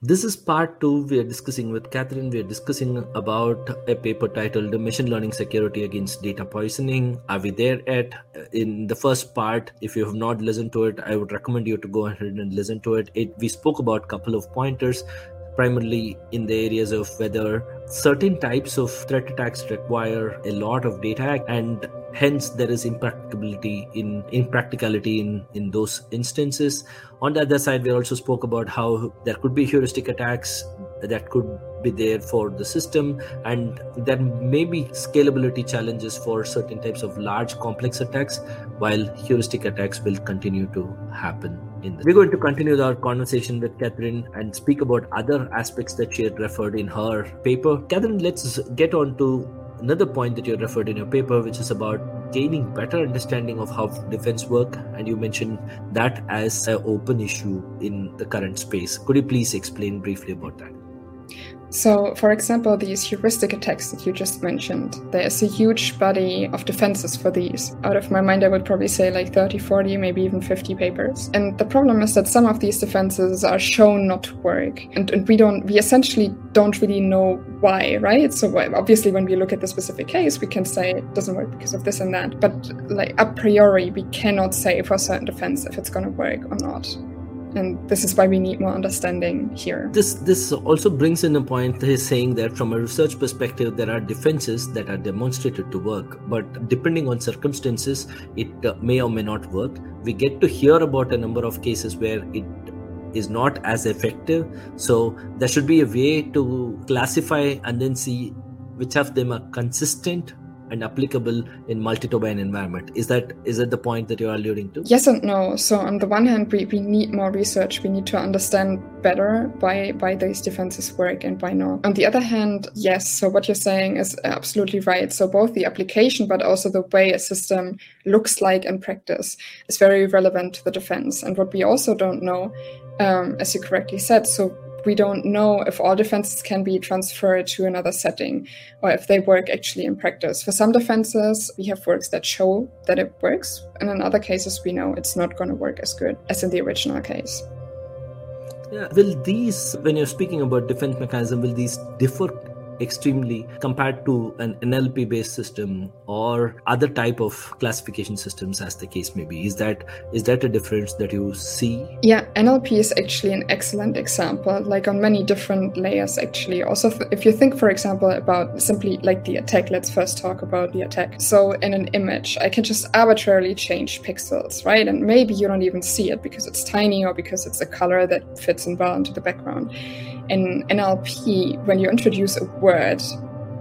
This is part two. We are discussing with Catherine. We are discussing about a paper titled Machine Learning Security Against Data Poisoning. Are we there yet? Uh, in the first part, if you have not listened to it, I would recommend you to go ahead and listen to it. it we spoke about a couple of pointers primarily in the areas of whether certain types of threat attacks require a lot of data and hence there is impracticability in impracticality in in those instances. On the other side we also spoke about how there could be heuristic attacks that could be there for the system and there may be scalability challenges for certain types of large complex attacks while heuristic attacks will continue to happen in we're going to continue our conversation with catherine and speak about other aspects that she had referred in her paper. Catherine let's get on to another point that you referred in your paper, which is about gaining better understanding of how defense work, and you mentioned that as an open issue in the current space. Could you please explain briefly about that? So, for example, these heuristic attacks that you just mentioned, there is a huge body of defenses for these. Out of my mind, I would probably say like 30, 40, maybe even 50 papers. And the problem is that some of these defenses are shown not to work. And, and we don't, we essentially don't really know why, right? So, obviously, when we look at the specific case, we can say it doesn't work because of this and that. But, like, a priori, we cannot say for a certain defense if it's going to work or not and this is why we need more understanding here. This this also brings in a point he's saying that from a research perspective there are defenses that are demonstrated to work. But depending on circumstances it uh, may or may not work. We get to hear about a number of cases where it is not as effective. So there should be a way to classify and then see which of them are consistent and applicable in multi-domain environment. Is that is that the point that you're alluding to? Yes and no. So on the one hand we, we need more research. We need to understand better why why these defenses work and why not on the other hand yes so what you're saying is absolutely right. So both the application but also the way a system looks like in practice is very relevant to the defense. And what we also don't know um, as you correctly said so we don't know if all defenses can be transferred to another setting or if they work actually in practice. For some defenses, we have works that show that it works, and in other cases, we know it's not going to work as good as in the original case. Yeah. Will these, when you're speaking about defense mechanism, will these differ extremely compared to an NLP based system or other type of classification systems as the case may be. Is that is that a difference that you see? Yeah NLP is actually an excellent example like on many different layers actually. Also if you think for example about simply like the attack let's first talk about the attack. So in an image I can just arbitrarily change pixels right? And maybe you don't even see it because it's tiny or because it's a color that fits in well into the background in NLP, when you introduce a word,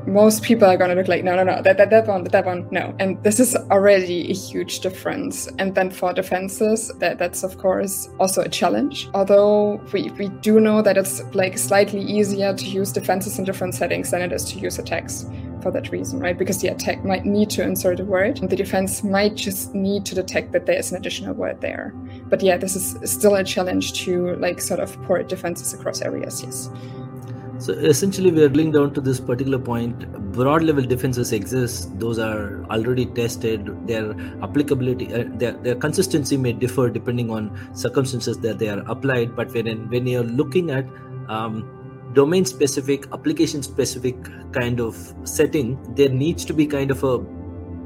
most people are going to look like, no, no, no, that, that, that one, that one, no. And this is already a huge difference. And then for defenses, that, that's of course also a challenge. Although we, we do know that it's like slightly easier to use defenses in different settings than it is to use attacks for that reason, right? Because the attack might need to insert a word and the defense might just need to detect that there is an additional word there. But yeah, this is still a challenge to like sort of port defenses across areas, yes. So essentially, we are drilling down to this particular point. Broad level defenses exist; those are already tested. Their applicability, uh, their their consistency may differ depending on circumstances that they are applied. But when when you're looking at um, domain specific, application specific kind of setting, there needs to be kind of a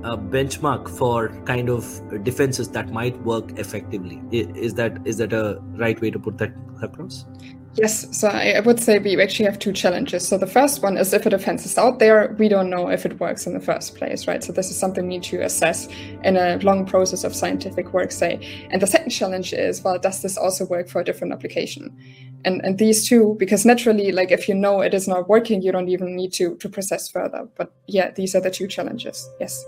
a benchmark for kind of defenses that might work effectively. Is that is that a right way to put that across? Yes, so I would say we actually have two challenges. So the first one is if a defense is out there, we don't know if it works in the first place, right? So this is something we need to assess in a long process of scientific work, say. And the second challenge is, well, does this also work for a different application? And and these two, because naturally, like if you know it is not working, you don't even need to to process further. But yeah, these are the two challenges. Yes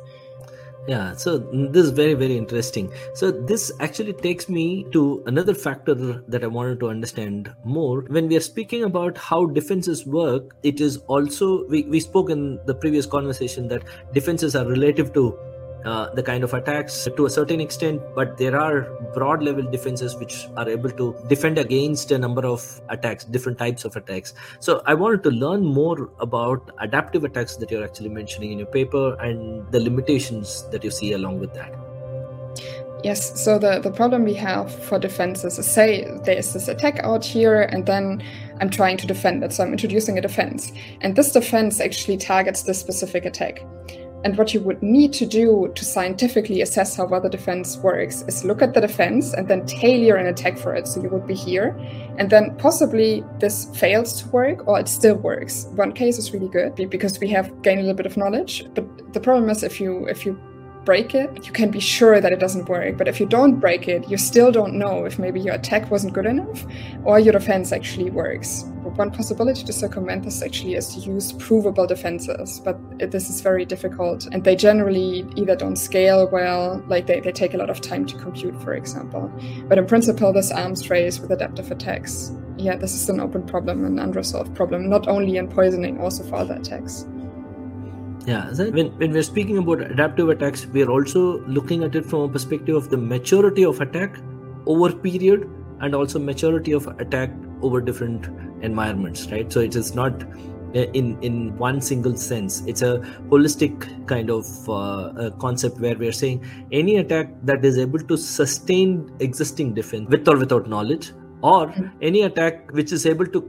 yeah so mm, this is very very interesting. So this actually takes me to another factor that i wanted to understand more. When we are speaking about how defenses work it is also we, we spoke in the previous conversation that defenses are relative to uh, the kind of attacks to a certain extent, but there are broad level defenses which are able to defend against a number of attacks, different types of attacks. So I wanted to learn more about adaptive attacks that you're actually mentioning in your paper and the limitations that you see along with that. Yes, so the, the problem we have for defenses is say there's this attack out here, and then I'm trying to defend it. So I'm introducing a defense. And this defense actually targets this specific attack. And what you would need to do to scientifically assess how well the defense works is look at the defense and then tailor an attack for it. So you would be here. And then possibly this fails to work or it still works. One case is really good because we have gained a little bit of knowledge. But the problem is if you if you break it, you can be sure that it doesn't work. But if you don't break it, you still don't know if maybe your attack wasn't good enough or your defense actually works. One possibility to circumvent this actually is to use provable defenses, but this is very difficult. And they generally either don't scale well, like they, they take a lot of time to compute, for example. But in principle, this arms race with adaptive attacks, yeah, this is an open problem, an unresolved problem, not only in poisoning, also for other attacks. Yeah, when, when we're speaking about adaptive attacks, we are also looking at it from a perspective of the maturity of attack over period and also maturity of attack over different environments, right? So it is not uh, in in one single sense. It's a holistic kind of uh, concept where we're saying any attack that is able to sustain existing defense with or without knowledge, or mm-hmm. any attack which is able to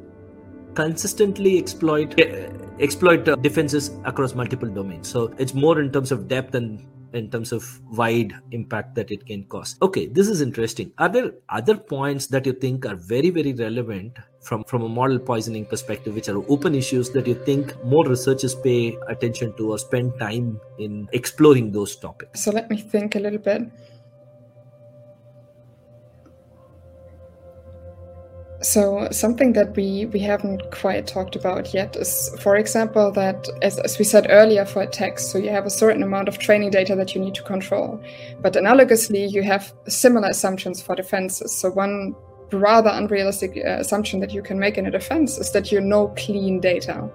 consistently exploit uh, exploit uh, defenses across multiple domains. So it's more in terms of depth and in terms of wide impact that it can cause. Okay this is interesting. Are there other points that you think are very very relevant from from a model poisoning perspective which are open issues that you think more researchers pay attention to or spend time in exploring those topics? So let me think a little bit So something that we we haven't quite talked about yet is, for example, that as, as we said earlier for text, so you have a certain amount of training data that you need to control, but analogously you have similar assumptions for defenses. So one rather unrealistic uh, assumption that you can make in a defense is that you know clean data.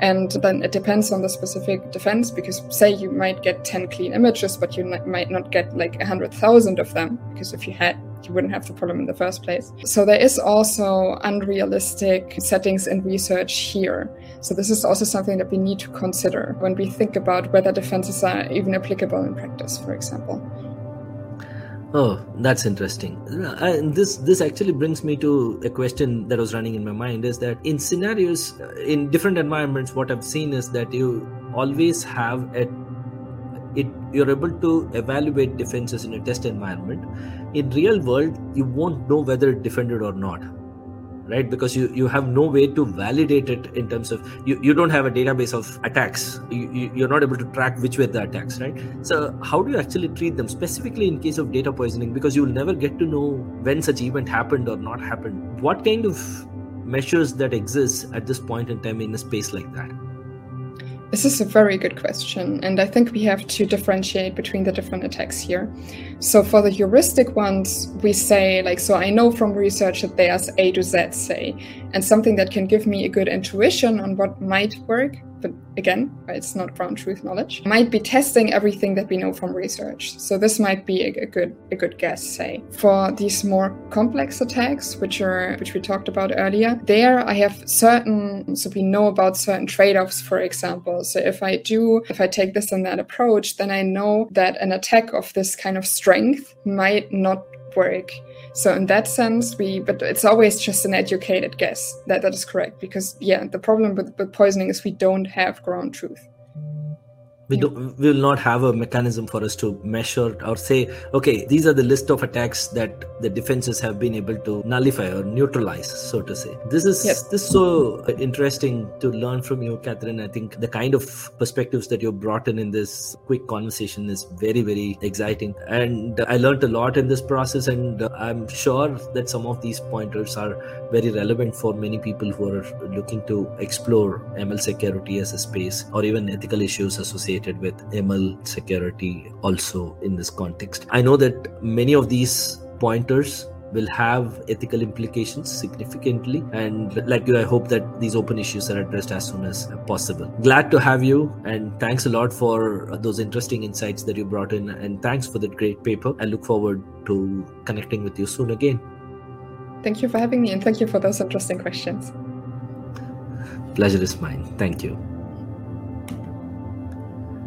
And then it depends on the specific defense because, say, you might get 10 clean images, but you might not get like 100,000 of them because if you had you wouldn't have the problem in the first place. So there is also unrealistic settings in research here. So this is also something that we need to consider when we think about whether defenses are even applicable in practice, for example. Oh, that's interesting. Uh, and this this actually brings me to a question that was running in my mind is that in scenarios uh, in different environments what I've seen is that you always have a it you're able to evaluate defenses in a test environment. In real world you won't know whether it defended or not right? Because you you have no way to validate it in terms of you, you don't have a database of attacks. You, you, are not able to track which were the attacks right? So how do you actually treat them specifically in case of data poisoning? Because you will never get to know when such event happened or not happened. What kind of measures that exist at this point in time in a space like that this is a very good question, and I think we have to differentiate between the different attacks here. So, for the heuristic ones, we say, like, so I know from research that there's A to Z, say, and something that can give me a good intuition on what might work but again, it's not ground truth knowledge, might be testing everything that we know from research. So this might be a, a, good a good guess, say. For these more complex attacks, which are which we talked about earlier, there I have certain so we know about certain trade-offs, for example. So if I do if I take this and that approach, then I know that an attack of this kind of strength might not work so in that sense, we but it's always just an educated guess. That that is correct because yeah, the problem with, with poisoning is we don't have ground truth we yeah. do we will not have a mechanism for us to measure or say okay these are the list of attacks that the defenses have been able to nullify or neutralize so to say this is yes. this is so interesting to learn from you catherine i think the kind of perspectives that you brought in in this quick conversation is very very exciting and i learned a lot in this process and i'm sure that some of these pointers are very relevant for many people who are looking to explore ml security as a space or even ethical issues associated associated with ML security also in this context. I know that many of these pointers will have ethical implications significantly and like you i hope that these open issues are addressed as soon as possible. Glad to have you and thanks a lot for those interesting insights that you brought in and thanks for that great paper. I look forward to connecting with you soon again. Thank you for having me and thank you for those interesting questions. Pleasure is mine. Thank you